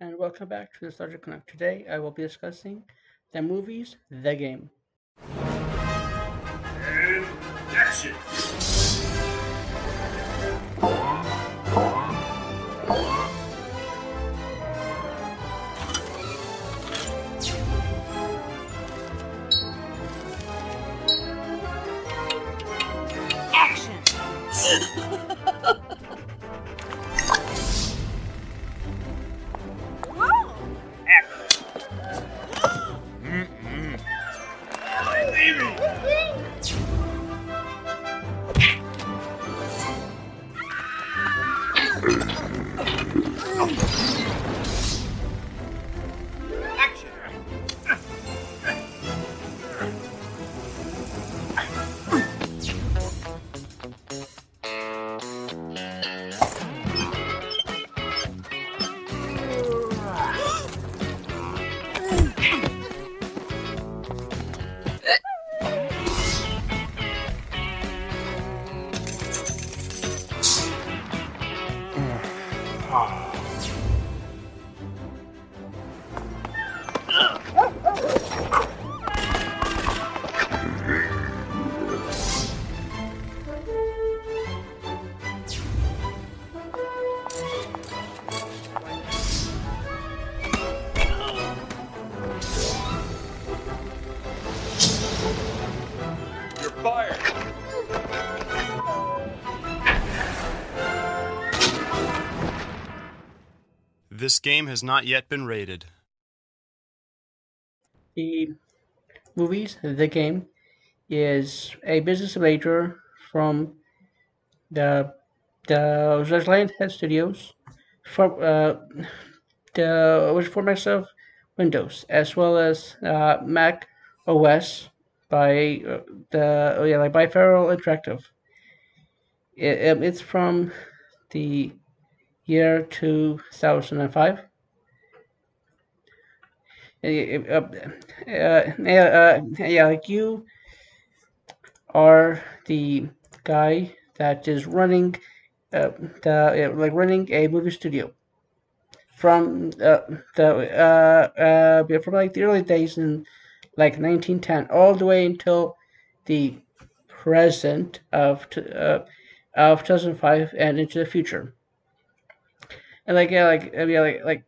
and welcome back to the Nostalgia Connect. Today I will be discussing the movies The Game. And! Action! Game has not yet been rated. The movies The Game is a business simulator from the the Judge Head Studios for uh, the which for Microsoft Windows as well as uh, Mac OS by uh, the oh yeah like by Feral Interactive. It, um, it's from the year two thousand and five. Uh, uh, yeah, uh, yeah, you are the guy that is running, uh, the like running a movie studio from uh, the uh, uh, from like the early days in like 1910 all the way until the present of uh, of 2005 and into the future. And like yeah, like uh, yeah, like like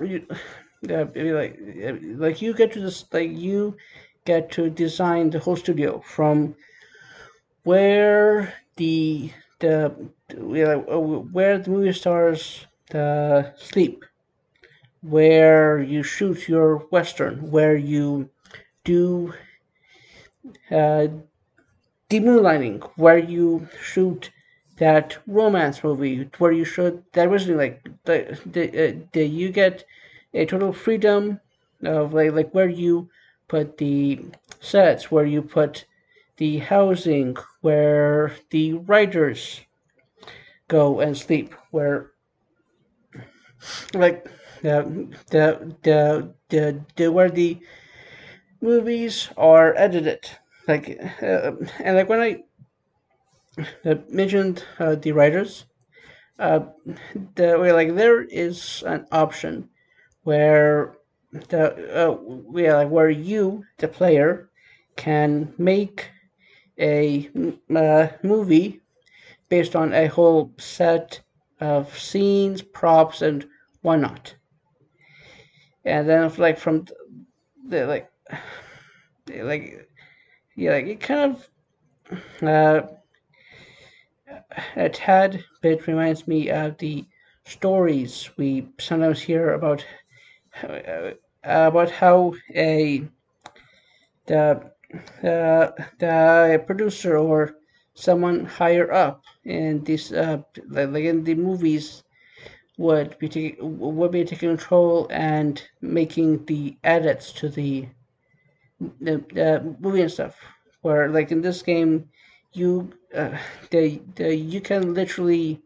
you, yeah, maybe like uh, like you get to this like you get to design the whole studio from where the the yeah, uh, where the movie stars uh, sleep, where you shoot your western, where you do uh, the moonlighting, where you shoot that romance movie, where you shoot that was like the the, uh, the you get a total freedom of like like where you put the sets, where you put the housing, where the writers go and sleep, where like the the the the, the where the movies are edited, like uh, and like when I mentioned uh, the writers, uh, the way like there is an option where the uh, like where you the player can make a uh, movie based on a whole set of scenes, props, and whatnot. And then if, like from the like like yeah, like it kind of uh, a tad bit reminds me of the stories we sometimes hear about uh, about how a the uh, the producer or someone higher up in this uh, like in the movies would be taking would be taking control and making the edits to the the, the movie and stuff. Where like in this game, you uh, the, the you can literally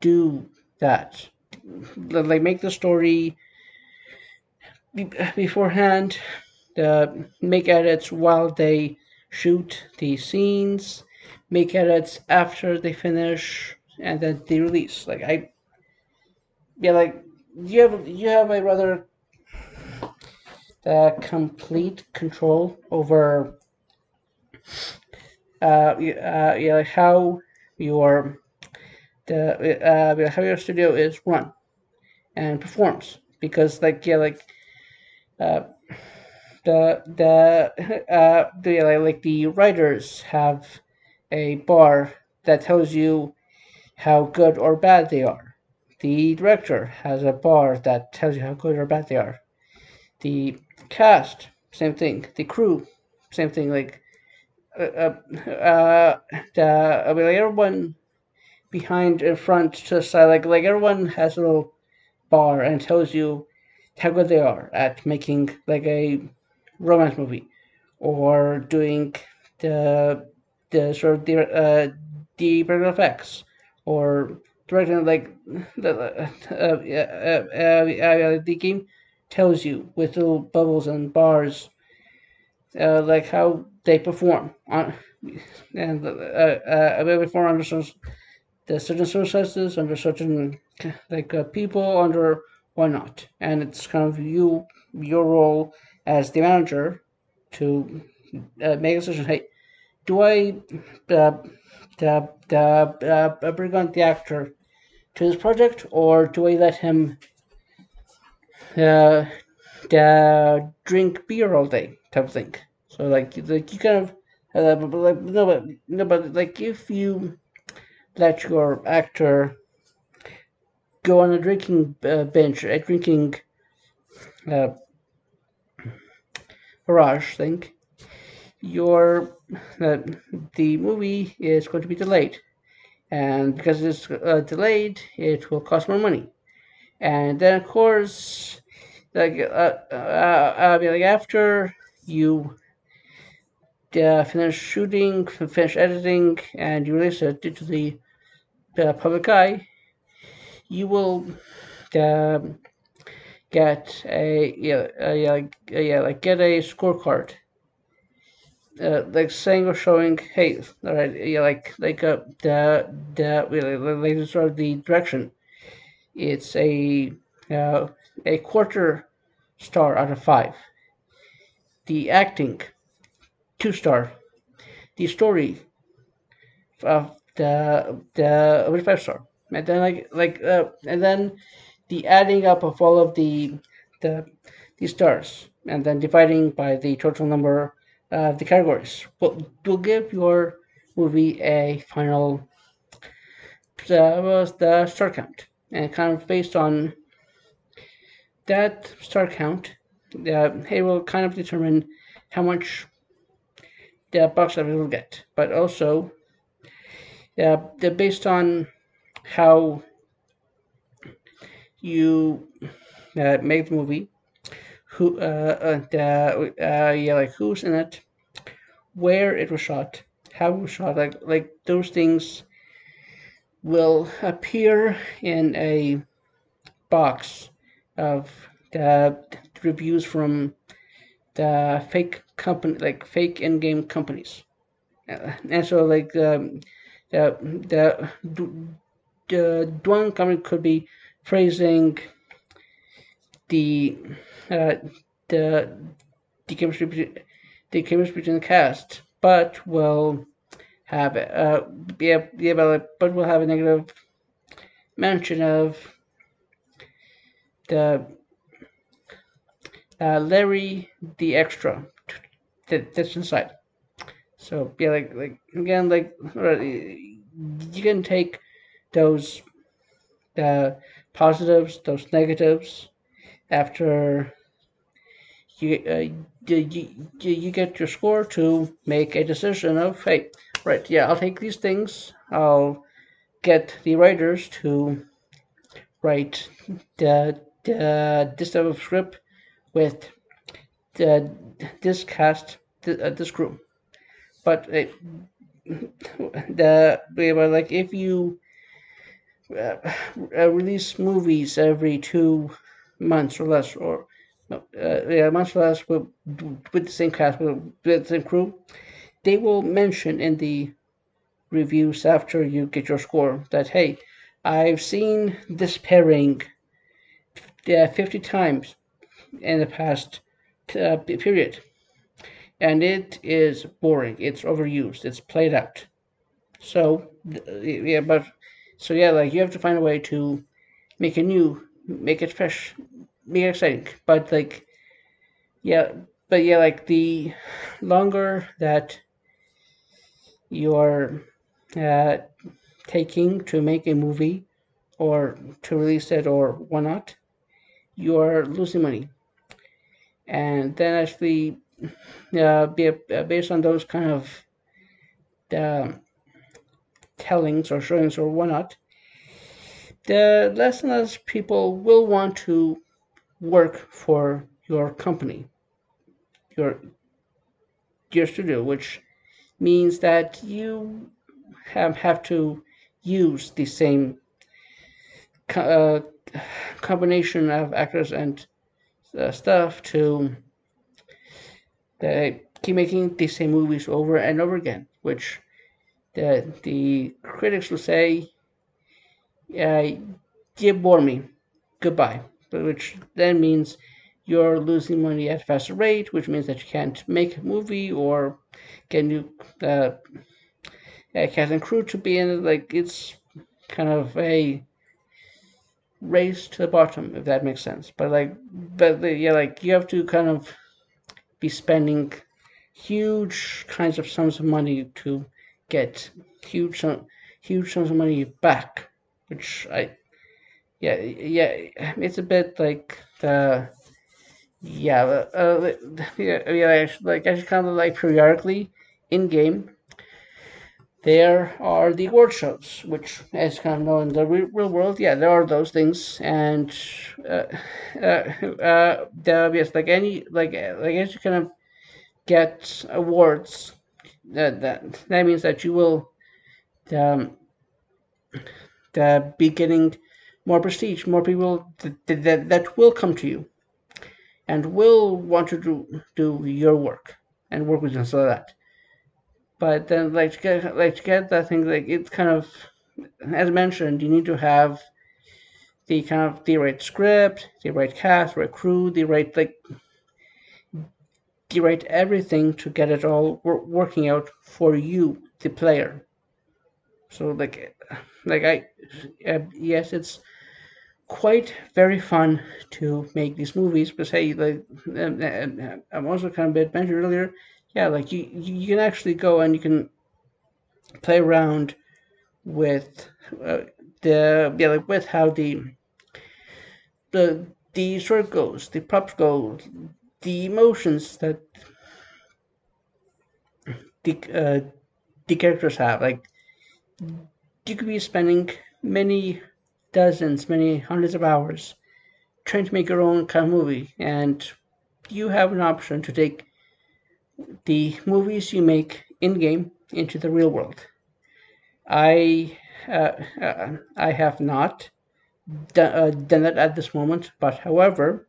do that. Like make the story beforehand, uh, make edits while they shoot the scenes, make edits after they finish, and then they release. Like I, yeah, like you have you have a rather uh, complete control over uh, uh, yeah, how your the uh, how your studio is run and performs because like yeah like uh, the the uh, the like, like the writers have a bar that tells you how good or bad they are. The director has a bar that tells you how good or bad they are. The cast, same thing. The crew, same thing. Like, uh, uh, uh the I mean, like everyone behind, in front, to the side, like like everyone has a little bar and tells you how good they are at making like a romance movie or doing the the sort of the uh, the effects or directing like the uh, uh, uh, uh, uh, the game tells you with little bubbles and bars uh, like how they perform. On and uh, uh, they perform under some, the certain circumstances under certain like uh, people under why not. And it's kind of you your role as the manager to uh, make a decision. Hey do I uh, uh, uh, uh, bring on the actor to this project, or do I let him uh, uh, drink beer all day type of thing? So like, like you kind of uh, but, like no, but no, but like if you let your actor go on a drinking uh, bench, a drinking uh, barrage thing, your uh, the movie is going to be delayed, and because it's uh, delayed, it will cost more money, and then of course, like uh, uh, I mean, like after you uh, finish shooting, finish editing, and you release it to the uh, public eye, you will. Um, get a yeah, like, uh, yeah, like get a scorecard uh, like saying or showing, hey, all right, yeah, like like uh, the the really like the sort of the direction. It's a uh, a quarter star out of five. The acting, two star. The story, of the the five star. And then like like uh, and then the adding up of all of the the the stars and then dividing by the total number of the categories will will give your movie a final uh, the star count and kind of based on that star count uh, it will kind of determine how much box office will get but also uh, the based on how you uh, make the movie who uh, uh, the, uh, yeah, like who's in it, where it was shot, how it was shot, like like those things will appear in a box of the reviews from the fake company, like fake in-game companies, uh, and so like um, the the the one company could be praising the uh, the the chemistry between the chemistry between the cast, but will have uh yeah yeah but, but will have a negative mention of the uh, Larry the extra that, that's inside. So yeah, like like again, like you can take those uh, positives, those negatives, after you, uh, you, you, you get your score to make a decision of, hey, right, yeah, I'll take these things, I'll get the writers to write the, the this type of script with the, this cast, the, uh, this crew. But uh, the like if you uh, release movies every two months or less, or uh, yeah, months or less with, with the same cast, with, with the same crew, they will mention in the reviews after you get your score that hey, I've seen this pairing uh, 50 times in the past uh, period. And it is boring. It's overused. It's played out. So, yeah, but, so yeah, like you have to find a way to make it new, make it fresh, make it exciting. But, like, yeah, but yeah, like the longer that you're uh, taking to make a movie or to release it or whatnot, you are losing money. And then actually, uh, based on those kind of uh, tellings or showings or whatnot, the less and less people will want to work for your company, your your studio, which means that you have have to use the same uh, combination of actors and uh, stuff to uh, keep making the same movies over and over again, which the the critics will say, uh, "You bore me, goodbye," which then means you're losing money at a faster rate, which means that you can't make a movie or get new uh, cast and crew to be in it. Like it's kind of a race to the bottom, if that makes sense. But like, but yeah, like you have to kind of be spending huge kinds of sums of money to get huge huge sums of money back, which I, yeah, yeah, it's a bit like the. Yeah, uh, yeah, yeah, like actually kind of like periodically in game there are the award shows, which, as kind of know in the real world, yeah, there are those things, and uh, uh, uh, yes, like any, like, like as you kind of get awards, that that that means that you will, um, the be getting more prestige, more people that, that that will come to you, and will want to do do your work and work with you. So that but then like to get like to get that thing like it's kind of as mentioned you need to have the kind of the right script the right cast right crew the right like the right everything to get it all working out for you the player. So like like i uh, yes it's quite very fun to make these movies but hey like i'm also kind of bit mentioned earlier yeah, like you you can actually go and you can play around with uh, the yeah like with how the the the story goes, the props go, the emotions that the uh, the characters have. Like you could be spending many dozens, many hundreds of hours trying to make your own kind of movie, and you have an option to take the movies you make in game into the real world. I uh, uh, I have not done, uh, done that at this moment, but however,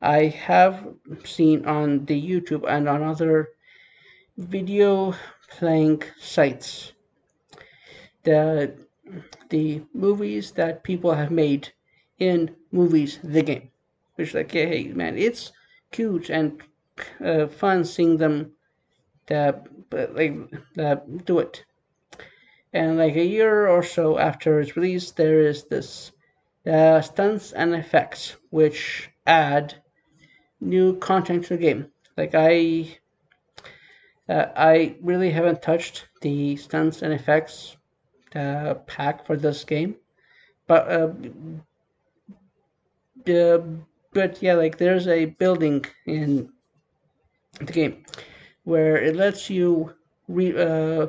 I have seen on the YouTube and on other video playing sites the the movies that people have made in movies the game, which like hey man, it's cute and uh, fun seeing them that like that do it. And like a year or so after its release, there is this uh, stunts and effects which add new content to the game. Like I, uh, I really haven't touched the stunts and effects uh, pack for this game, but uh, but yeah, like there's a building in the game where it lets you re, uh,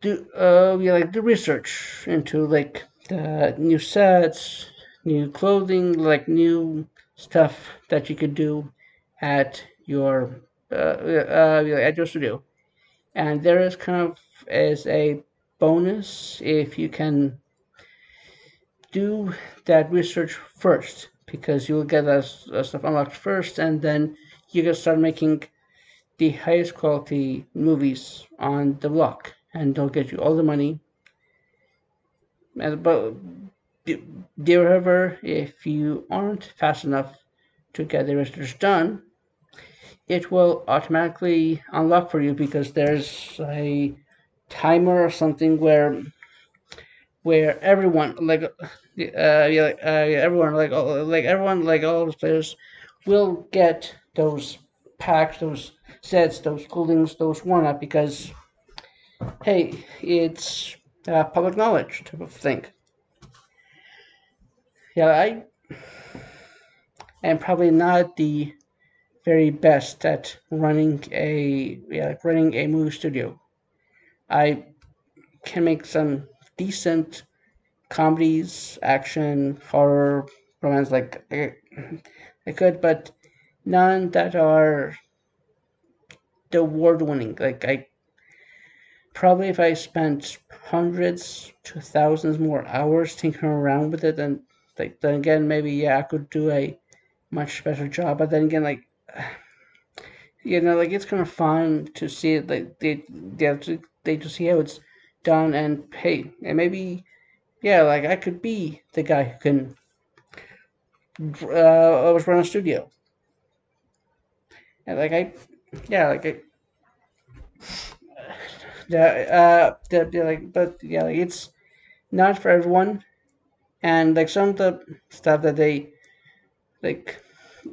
do uh, yeah, like do research into like the new sets, new clothing, like new stuff that you could do at your uh, uh, at your studio. And there is kind of as a bonus if you can do that research first because you'll get that stuff unlocked first and then you can start making the highest quality movies on the block and they'll get you all the money. And but however, if you aren't fast enough to get the research done, it will automatically unlock for you because there's a timer or something where where everyone like uh yeah uh, everyone like like everyone like all the players will get those packs those sets those clothings those up because hey it's uh, public knowledge type of thing yeah I am probably not the very best at running a yeah, like running a movie studio. I can make some decent comedies, action, horror, romance like I, I could, but none that are the award winning. Like I probably if I spent hundreds to thousands more hours tinkering around with it, then like then again maybe yeah I could do a much better job. But then again like you know, like it's kind of fun to see it. Like they, they, have to they to see how it's done, and hey, and maybe, yeah, like I could be the guy who can. Uh, I was run a studio, like I, yeah, like I. Yeah, uh, the, the, like, but yeah, like it's not for everyone, and like some of the stuff that they, like,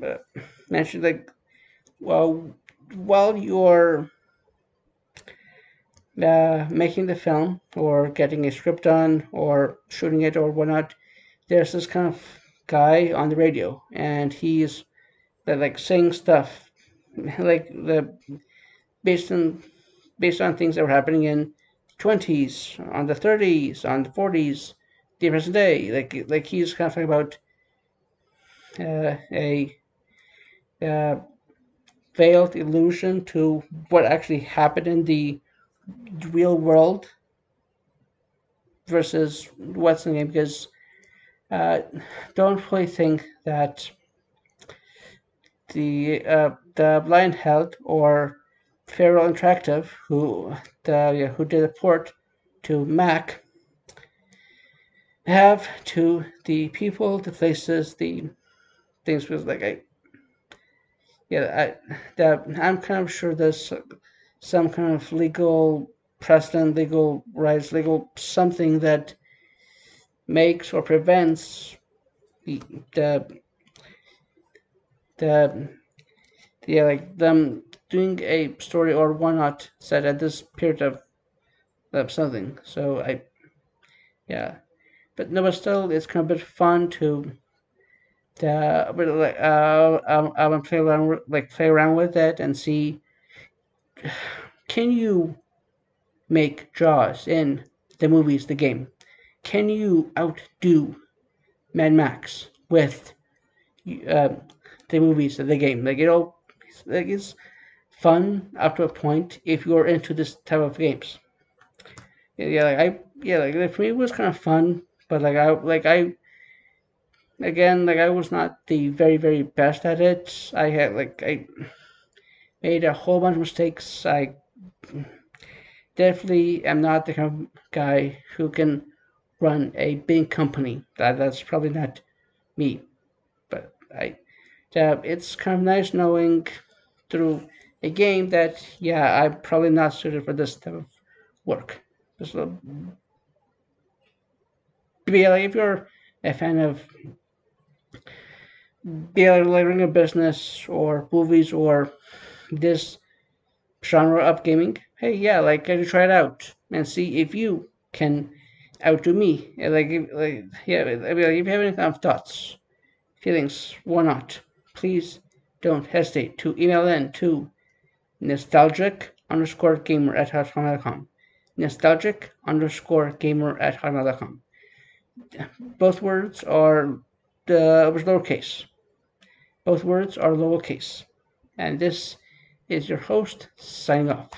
uh, mentioned, like well, while you're uh, making the film or getting a script done or shooting it or whatnot, there's this kind of guy on the radio, and he's uh, like saying stuff like the based on based on things that were happening in 20s, on the 30s, on the 40s, the present day. Like like he's kind of talking about uh, a uh, veiled illusion to what actually happened in the real world versus what's in the game because uh, don't really think that the uh, the blind health or Feral Interactive who the yeah, who did a port to Mac have to the people, the places, the things was like I yeah, I, that I'm kind of sure there's some kind of legal precedent, legal rights, legal something that makes or prevents the the the yeah like them doing a story or why not set at this period of of something. So I yeah, but no, but still it's kind of a bit fun to uh, but like uh, I'm, I'm gonna play around like play around with it and see can you make Jaws in the movies, the game? Can you outdo Mad Max with uh, the movies, the game? Like you know, like it's fun up to a point if you're into this type of games. Yeah, like I yeah, like for me it was kind of fun, but like I like I again, like I was not the very very best at it. I had like I made a whole bunch of mistakes. I definitely am not the kind of guy who can run a big company. That that's probably not me. But I, uh, it's kind of nice knowing through a game that yeah, I'm probably not suited for this type of work. So, like if you're a fan of it learning a business or movies or this genre of gaming, hey, yeah, like can you try it out and see if you can outdo me? Like, like yeah, I mean, like, if you have any kind of thoughts, feelings, why not? Please don't hesitate to email in to nostalgic underscore gamer at hotmail.com. Nostalgic underscore gamer at hotmail.com. Both words are the lowercase. Both words are lowercase. And this is your host signing off.